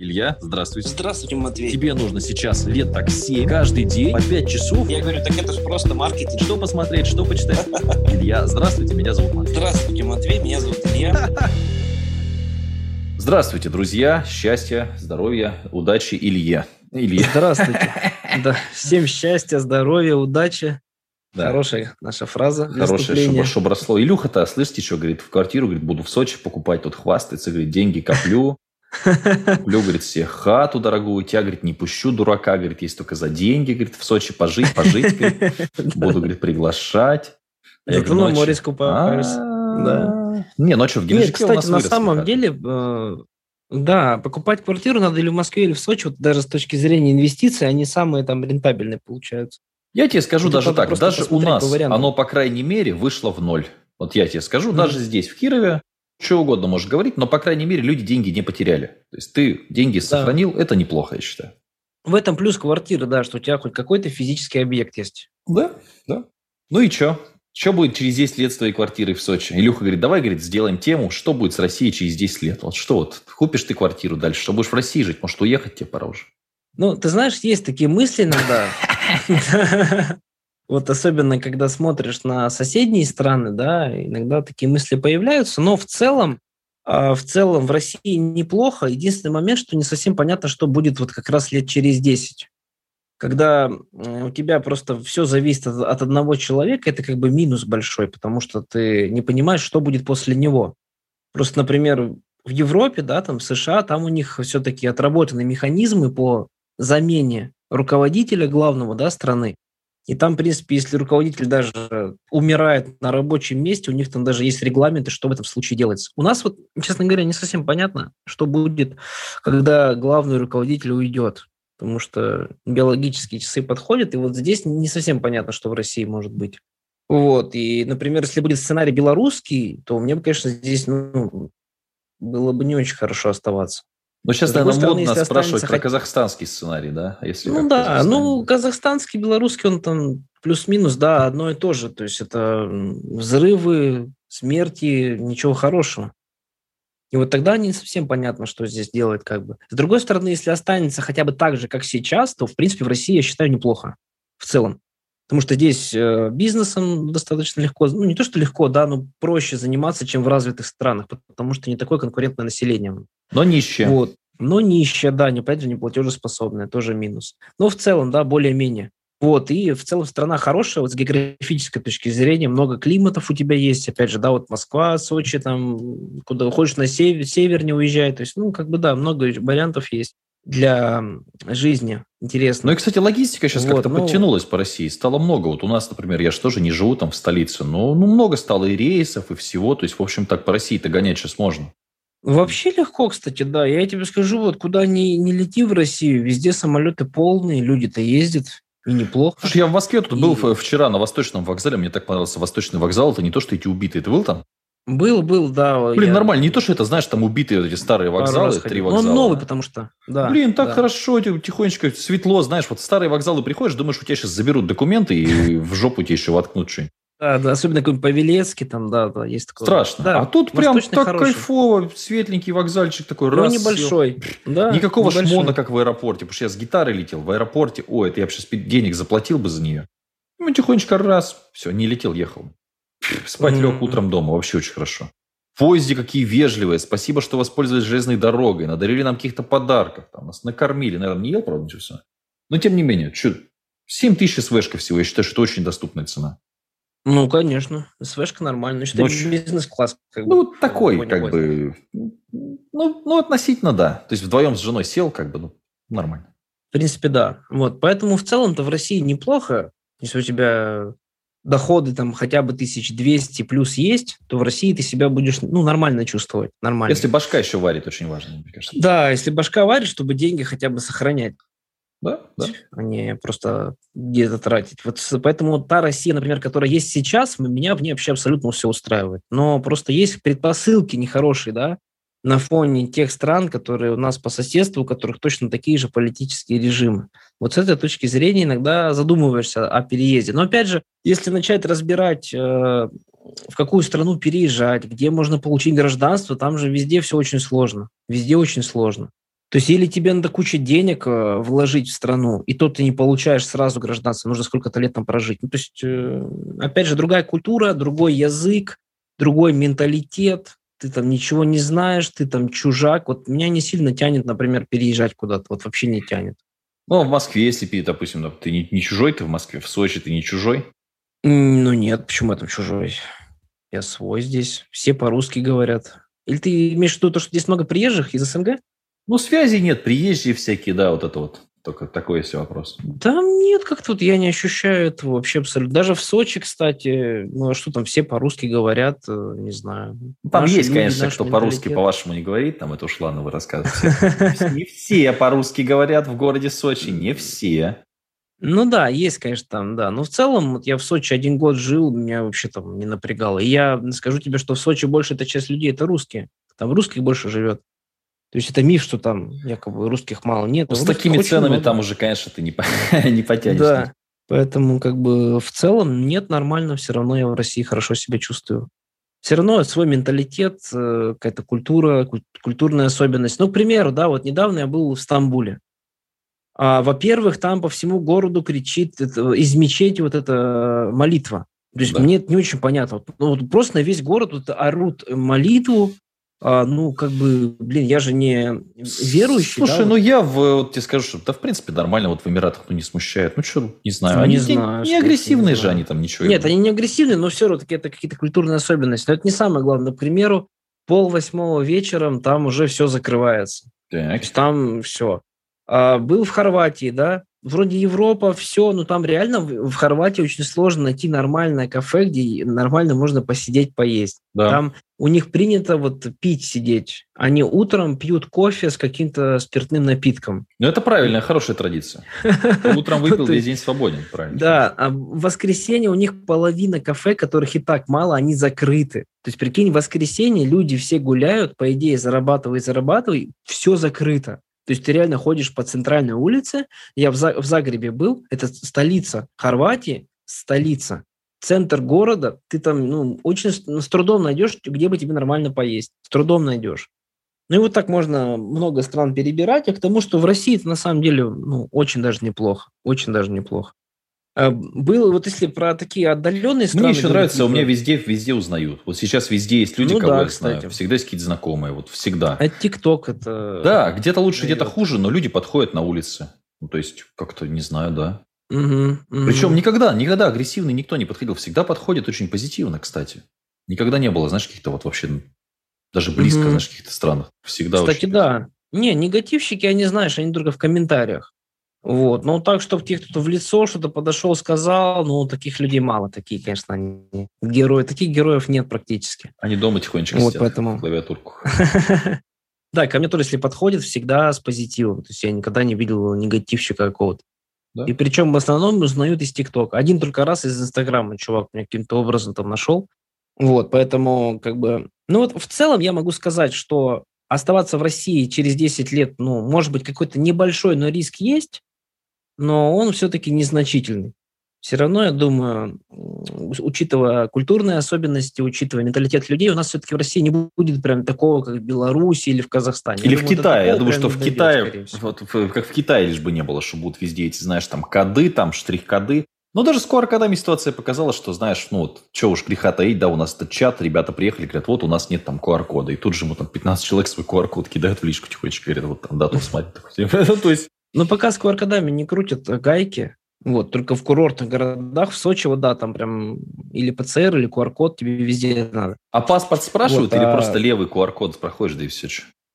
Илья, здравствуйте. Здравствуйте, Матвей. Тебе нужно сейчас лет так 7, каждый день по 5 часов. Я говорю, так это же просто маркетинг. Что посмотреть, что почитать? Илья, здравствуйте, меня зовут Матвей. Здравствуйте, Матвей, меня зовут Илья. Здравствуйте, друзья. Счастья, здоровья, удачи, Илье. Илья. Здравствуйте. Да, всем счастья, здоровья, удачи. Да. Хорошая наша фраза Хорошее, вступления. чтобы, чтобы росло. Илюха-то, слышите, что говорит, в квартиру, говорит, буду в Сочи покупать, тут хвастается, говорит, деньги коплю. Куплю, говорит, себе хату дорогую, тебя, говорит, не пущу, дурака, говорит, есть только за деньги, говорит, в Сочи пожить, пожить, говорит, буду, говорит, приглашать. Зато на море чё? скупаешься. А, Не, что, в Нет, Геленджике нас кстати, на самом деле, э, да, покупать квартиру надо или в Москве, или в Сочи, вот даже с точки зрения инвестиций, они самые там рентабельные получаются. Я тебе скажу даже так, даже у нас оно, по крайней мере, вышло в ноль. Вот я тебе скажу, даже здесь, в Кирове, что угодно можешь говорить, но, по крайней мере, люди деньги не потеряли. То есть ты деньги сохранил, это неплохо, я считаю. В этом плюс квартиры, да, что у тебя хоть какой-то физический объект есть. Да, да. Ну и что? Что будет через 10 лет с твоей квартирой в Сочи? Илюха говорит, давай, говорит, сделаем тему, что будет с Россией через 10 лет. Вот что вот, купишь ты квартиру дальше, что будешь в России жить? Может, уехать тебе пора уже? Ну, ты знаешь, есть такие мысли иногда. Вот особенно, когда смотришь на соседние страны, да, иногда такие мысли появляются, но в целом, а, в целом в России неплохо. Единственный момент, что не совсем понятно, что будет вот как раз лет через 10. Когда у тебя просто все зависит от одного человека, это как бы минус большой, потому что ты не понимаешь, что будет после него. Просто, например, в Европе, да, там в США, там у них все-таки отработаны механизмы по замене руководителя главного да, страны. И там, в принципе, если руководитель даже умирает на рабочем месте, у них там даже есть регламенты, что в этом случае делается. У нас вот, честно говоря, не совсем понятно, что будет, когда главный руководитель уйдет. Потому что биологические часы подходят, и вот здесь не совсем понятно, что в России может быть. Вот, и, например, если будет сценарий белорусский, то мне бы, конечно, здесь ну, было бы не очень хорошо оставаться. Ну, сейчас, наверное, стороны, модно спрашивать про хоть- казахстанский сценарий, да? Если Ну да, ну казахстанский, белорусский, он там плюс-минус, да, одно и то же. То есть это взрывы, смерти, ничего хорошего. И вот тогда не совсем понятно, что здесь делать как бы. С другой стороны, если останется хотя бы так же, как сейчас, то, в принципе, в России, я считаю, неплохо в целом. Потому что здесь э, бизнесом достаточно легко, ну не то, что легко, да, но проще заниматься, чем в развитых странах, потому что не такое конкурентное население. Но нищие. Вот. Но нищая, да, не, опять же, не платежеспособная, тоже минус. Но в целом, да, более-менее. Вот, и в целом страна хорошая, вот с географической точки зрения, много климатов у тебя есть, опять же, да, вот Москва, Сочи, там, куда хочешь на север, севернее уезжай, то есть, ну, как бы, да, много вариантов есть для жизни интересно. Ну и, кстати, логистика сейчас Вот, как-то ну- подтянулась по России. Стало много. Вот у нас, например, я же тоже не живу там в столице, но ну, много стало и рейсов, и всего. То есть, в общем, так по России-то гонять сейчас можно. Вообще легко, кстати, да. Я тебе скажу, вот куда ни, не лети в Россию, везде самолеты полные, люди-то ездят, и неплохо. Слушай, я в Москве тут И- был вчера на Восточном вокзале. Мне так понравился Восточный вокзал. Это не то, что эти убитые. Ты был там? Был, был, да. Блин, я нормально. Не то, что это, знаешь, там убитые эти старые вокзалы, три вокзала. Он новый, потому что, да. Блин, так да. хорошо, ти- тихонечко, светло, знаешь, вот старые вокзалы приходишь, думаешь, у тебя сейчас заберут документы и в жопу тебе еще воткнут что-нибудь. Да, да, особенно какой-нибудь Павелецкий там, да, да, есть такое. Страшно. Да, а тут прям так хороший. кайфово, светленький вокзальчик такой, Ну, раз сел. небольшой. Да, Никакого небольшой. шмона, как в аэропорте. Потому что я с гитарой летел в аэропорте. Ой, это я бы сейчас денег заплатил бы за нее. Ну, тихонечко раз, все, не летел, ехал. Спать Мгм. лег утром дома, вообще очень хорошо. В поезде какие вежливые. Спасибо, что воспользовались железной дорогой. Надарили нам каких-то подарков. Там, нас накормили. Наверное, не ел, правда, ничего все. Но, тем не менее, что, 7 тысяч СВшка всего. Я считаю, что это очень доступная цена. Ну, конечно. СВшка нормально. Значит, Ну, это бизнес-класс. Как Ну, бы, такой, как бы... Ну, ну, относительно, да. То есть, вдвоем с женой сел, как бы, ну, нормально. В принципе, да. Вот. Поэтому в целом-то в России неплохо. Если у тебя доходы там хотя бы 1200 плюс есть, то в России ты себя будешь ну, нормально чувствовать. Нормально. Если башка еще варит, очень важно, мне кажется. Да, если башка варит, чтобы деньги хотя бы сохранять. Да, да. а не просто где-то тратить. Вот поэтому та Россия, например, которая есть сейчас, меня в ней вообще абсолютно все устраивает. Но просто есть предпосылки нехорошие, да, на фоне тех стран, которые у нас по соседству, у которых точно такие же политические режимы. Вот с этой точки зрения иногда задумываешься о переезде. Но опять же, если начать разбирать, э, в какую страну переезжать, где можно получить гражданство, там же везде все очень сложно. Везде очень сложно. То есть или тебе надо кучу денег э, вложить в страну, и то ты не получаешь сразу гражданство, нужно сколько-то лет там прожить. Ну, то есть, э, опять же, другая культура, другой язык, другой менталитет, ты там ничего не знаешь, ты там чужак. Вот меня не сильно тянет, например, переезжать куда-то, вот вообще не тянет. Ну, в Москве, если, допустим, ты не, не чужой, ты в Москве, в Сочи ты не чужой? Ну нет, почему я там чужой? Я свой здесь, все по-русски говорят. Или ты имеешь в виду то, что здесь много приезжих из СНГ? Ну, связи нет, приезжие всякие, да, вот это вот. Только такой есть вопрос. Да нет, как-то вот я не ощущаю этого вообще абсолютно. Даже в Сочи, кстати, ну а что там, все по-русски говорят, э, не знаю. Там наши есть, люди, конечно, кто по-русски по-вашему не говорит, там это уж ладно, вы рассказываете. Не все по-русски говорят в городе Сочи, не все. Ну да, есть, конечно, там, да. Но в целом, вот я в Сочи один год жил, меня вообще там не напрягало. И я скажу тебе, что в Сочи больше эта часть людей это русские. Там русских больше живет. То есть это миф, что там якобы русских мало нет. Ну, с такими ценами много. там уже, конечно, ты не, не потянешь. Да, поэтому как бы в целом нет, нормально, все равно я в России хорошо себя чувствую. Все равно свой менталитет, э, какая-то культура, культурная особенность. Ну, к примеру, да, вот недавно я был в Стамбуле. А, во-первых, там по всему городу кричит это, из мечети вот эта молитва. То есть да. мне это не очень понятно. Ну, вот просто на весь город вот орут молитву, а, ну, как бы, блин, я же не верующий. Слушай, да, ну вот. я в, вот тебе скажу, что да, в принципе, нормально вот в Эмиратах ну, не смущает. Ну, что, не знаю. Они не, знаю, не, не агрессивные не же они там ничего. Нет, они не агрессивные, но все равно это какие-то культурные особенности. Но это не самое главное. К примеру, пол восьмого вечером там уже все закрывается. Так. То есть там все. А, был в Хорватии, да, вроде Европа, все, но там реально в Хорватии очень сложно найти нормальное кафе, где нормально можно посидеть, поесть. Да. Там у них принято вот пить, сидеть. Они утром пьют кофе с каким-то спиртным напитком. Ну, это правильная, хорошая традиция. Утром выпил, весь день свободен, правильно. Да, а в воскресенье у них половина кафе, которых и так мало, они закрыты. То есть, прикинь, в воскресенье люди все гуляют, по идее, зарабатывай, зарабатывай, все закрыто. То есть ты реально ходишь по центральной улице. Я в, в Загребе был, это столица Хорватии, столица, центр города. Ты там ну, очень ну, с трудом найдешь, где бы тебе нормально поесть. С трудом найдешь. Ну и вот так можно много стран перебирать, а к тому, что в России это на самом деле ну, очень даже неплохо. Очень даже неплохо. А, было, вот если про такие отдаленные страны... Мне еще нравится, у меня везде, везде узнают. Вот сейчас везде есть люди, ну, кого да, я кстати. знаю. Всегда есть какие-то знакомые, вот всегда. А ТикТок это... Да, где-то лучше, где-то хуже, но люди подходят на улице. Ну, то есть, как-то, не знаю, да. Угу, угу. Причем никогда, никогда агрессивный никто не подходил. Всегда подходит очень позитивно, кстати. Никогда не было, знаешь, каких-то вот вообще даже близко, угу. знаешь, каких-то странах. Всегда Кстати, очень... да. Не, негативщики, они, знаешь, они только в комментариях. Вот. Но так, чтобы тебе кто-то в лицо что-то подошел, сказал, ну, таких людей мало. Такие, конечно, они герои. Таких героев нет практически. Они дома тихонечко вот, поэтому... клавиатурку. Да, ко мне тоже, если подходит, всегда с позитивом. То есть я никогда не видел негативщика какого-то. Да? И причем в основном узнают из ТикТока. Один только раз из Инстаграма чувак меня каким-то образом там нашел. Вот, поэтому как бы... Ну вот в целом я могу сказать, что оставаться в России через 10 лет, ну, может быть, какой-то небольшой, но риск есть, но он все-таки незначительный. Все равно, я думаю, учитывая культурные особенности, учитывая менталитет людей, у нас все-таки в России не будет прям такого, как в Беларуси или в Казахстане. Или я в думаю, Китае. Я думаю, что в Китае, вот, как в Китае лишь бы не было, что будут везде эти, знаешь, там коды, там штрих-коды. Но даже с QR-кодами ситуация показала, что, знаешь, ну вот, что уж греха таить, да, у нас этот чат, ребята приехали, говорят, вот у нас нет там QR-кода. И тут же ему там 15 человек свой QR-код кидают в личку тихонечко, говорят, вот там дату смотри. То есть но пока с QR-кодами не крутят э, гайки, вот, только в курортных городах, в Сочи, вот да, там прям или ПЦР, или QR-код тебе везде надо. А паспорт спрашивают вот, или а... просто левый QR-код проходишь, да и все?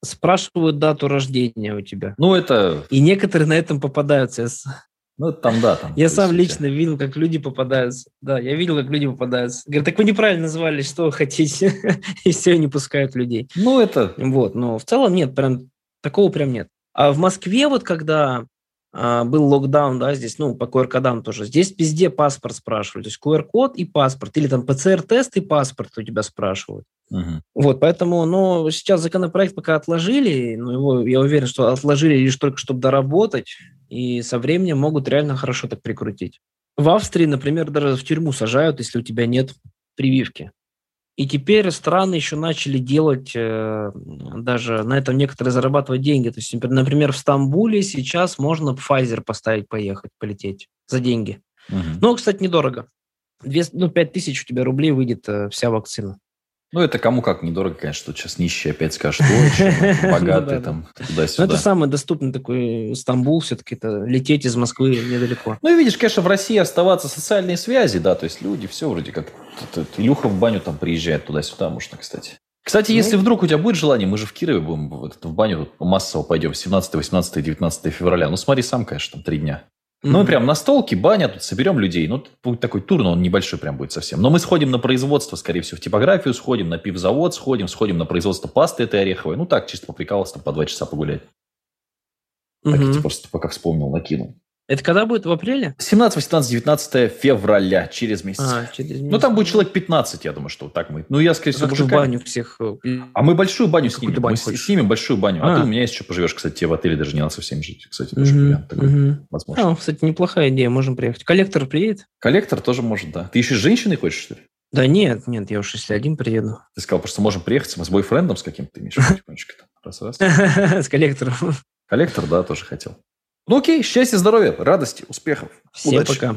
Спрашивают дату рождения у тебя. Ну, это... И некоторые на этом попадаются. Ну, там, да. Там, я сам лично видел, как люди попадаются. Да, я видел, как люди попадаются. Говорят, так вы неправильно назвали, что вы хотите. и все, не пускают людей. Ну, это... Вот, но в целом нет, прям такого прям нет. А в Москве вот когда а, был локдаун, да, здесь, ну, по QR-кодам тоже, здесь везде паспорт спрашивали, то есть QR-код и паспорт, или там ПЦР-тест и паспорт у тебя спрашивают. Uh-huh. Вот, поэтому, ну, сейчас законопроект пока отложили, но его, я уверен, что отложили лишь только, чтобы доработать, и со временем могут реально хорошо так прикрутить. В Австрии, например, даже в тюрьму сажают, если у тебя нет прививки. И теперь страны еще начали делать, э, даже на этом некоторые зарабатывать деньги. То есть, например, в Стамбуле сейчас можно Pfizer поставить, поехать, полететь за деньги. Мгм. Но, кстати, недорого. Две, ну, 5 тысяч у тебя рублей выйдет э, вся вакцина. Ну, это кому как недорого, конечно, тут сейчас нищие опять скажут, ой, богатые Ну да, там, Но туда-сюда. это самый доступный такой Стамбул, все-таки это лететь из Москвы недалеко. Ну и видишь, конечно, в России оставаться социальные связи, да, то есть люди все вроде как... Илюха в баню там приезжает туда-сюда, можно, кстати. Кстати, Ну. если вдруг у тебя будет желание, мы же в Кирове будем в, баню массово пойдем 17, 18, 19 февраля. Ну смотри сам, конечно, там три дня. Ну, мы прям на столке, баня, тут соберем людей. Ну, будет такой тур, но он небольшой прям будет совсем. Но мы сходим на производство, скорее всего, в типографию сходим, на пивзавод сходим, сходим на производство пасты этой ореховой. Ну, так, чисто поприкалываться, там, по два часа погулять. Так, Мгм. я тебе просто пока вспомнил, накинул. Это когда будет? В апреле? 17, 18, 19 февраля, через месяц. А, через ну, там месяц. будет человек 15, я думаю, что вот так мы. Ну, я, скорее всего, мужиками. баню всех... э, А мы большую баню снимем. баню мы хочешь? снимем большую баню. А, А. ты у меня есть еще поживешь, кстати, тебе в отеле даже не надо совсем жить. Кстати, тоже вариант такой. мгм. Возможно. А, кстати, неплохая идея, можем приехать. Коллектор приедет? Коллектор тоже может, да. Ты еще с женщиной хочешь, что ли? Да нет, нет, я уж если один приеду. Ты сказал, просто можем приехать с бойфрендом с каким-то, в виду, тихонечко там. Раз-раз. С коллектором. Коллектор, да, тоже хотел. Ну окей, счастья, здоровья, радости, успехов. Всем Удачи. пока.